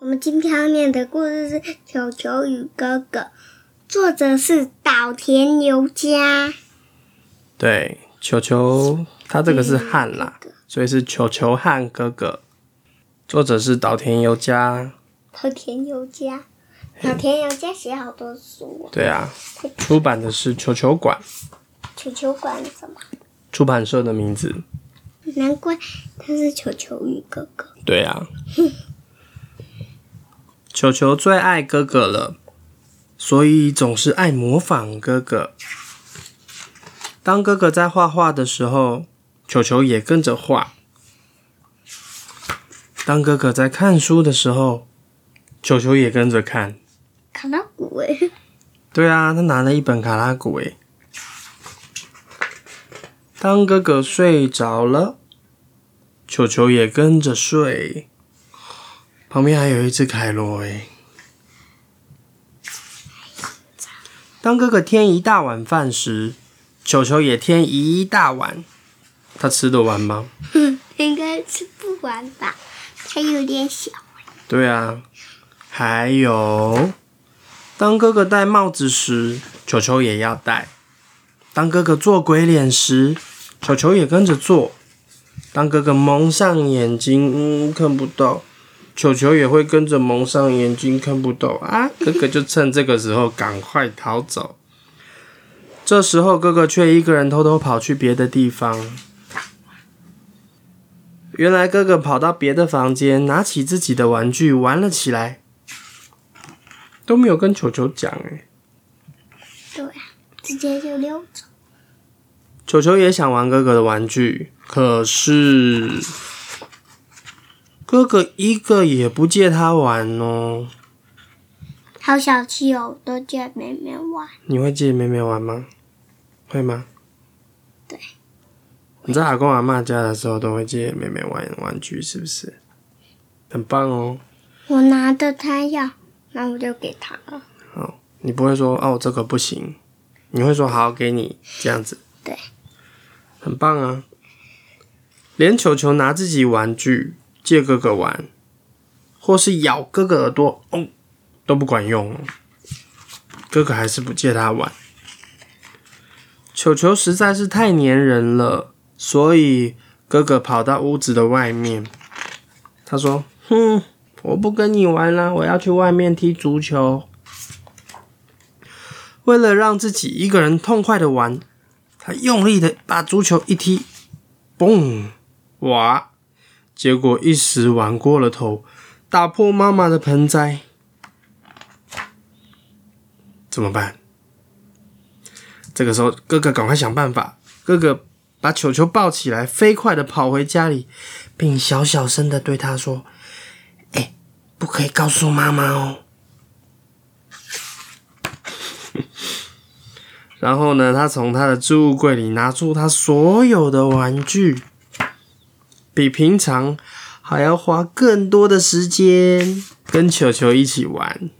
我们今天要念的故事是《球球与哥哥》，作者是岛田由佳。对，球球，他这个是汉啦，所以是球球汉哥哥。作者是岛田由佳。岛田由佳，岛田由佳写好多书。对啊，出版的是球球馆。球球馆什么？出版社的名字。难怪他是球球与哥哥。对啊。球球最爱哥哥了，所以总是爱模仿哥哥。当哥哥在画画的时候，球球也跟着画；当哥哥在看书的时候，球球也跟着看。卡拉古诶。对啊，他拿了一本卡拉古诶。当哥哥睡着了，球球也跟着睡。旁边还有一只凯罗诶。当哥哥添一大碗饭时，球球也添一大碗。他吃得完吗？应该吃不完吧，他有点小。对啊，还有，当哥哥戴帽子时，球球也要戴；当哥哥做鬼脸时，球球也跟着做；当哥哥蒙上眼睛，嗯，看不到。球球也会跟着蒙上眼睛，看不到啊！哥哥就趁这个时候赶快逃走。这时候哥哥却一个人偷偷跑去别的地方。原来哥哥跑到别的房间，拿起自己的玩具玩了起来，都没有跟球球讲哎。对啊，直接就溜走。球球也想玩哥哥的玩具，可是。哥哥一个也不借他玩哦，好小气哦，都借妹妹玩。你会借妹妹玩吗？会吗？对。你在阿公阿妈家的时候都会借妹妹玩玩具，是不是？很棒哦。我拿着他要，那我就给他了。好，你不会说哦这个不行，你会说好给你这样子。对。很棒啊！连球球拿自己玩具。借哥哥玩，或是咬哥哥耳朵，哦，都不管用。哥哥还是不借他玩。球球实在是太粘人了，所以哥哥跑到屋子的外面。他说：“哼，我不跟你玩了，我要去外面踢足球。”为了让自己一个人痛快的玩，他用力的把足球一踢，嘣，哇！结果一时玩过了头，打破妈妈的盆栽，怎么办？这个时候，哥哥赶快想办法。哥哥把球球抱起来，飞快的跑回家里，并小小声的对他说：“哎，不可以告诉妈妈哦。”然后呢，他从他的置物柜里拿出他所有的玩具。比平常还要花更多的时间跟球球一起玩。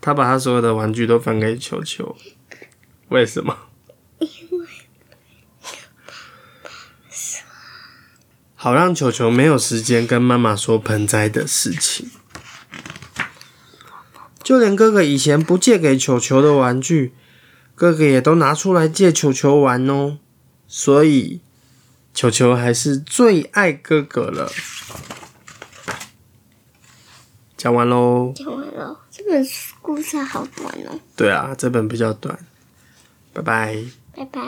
他把他所有的玩具都分给球球，为什么？因为好让球球没有时间跟妈妈说盆栽的事情。就连哥哥以前不借给球球的玩具，哥哥也都拿出来借球球玩哦。所以。球球还是最爱哥哥了。讲完喽。讲完了，这本故事好短哦。对啊，这本比较短。拜拜。拜拜。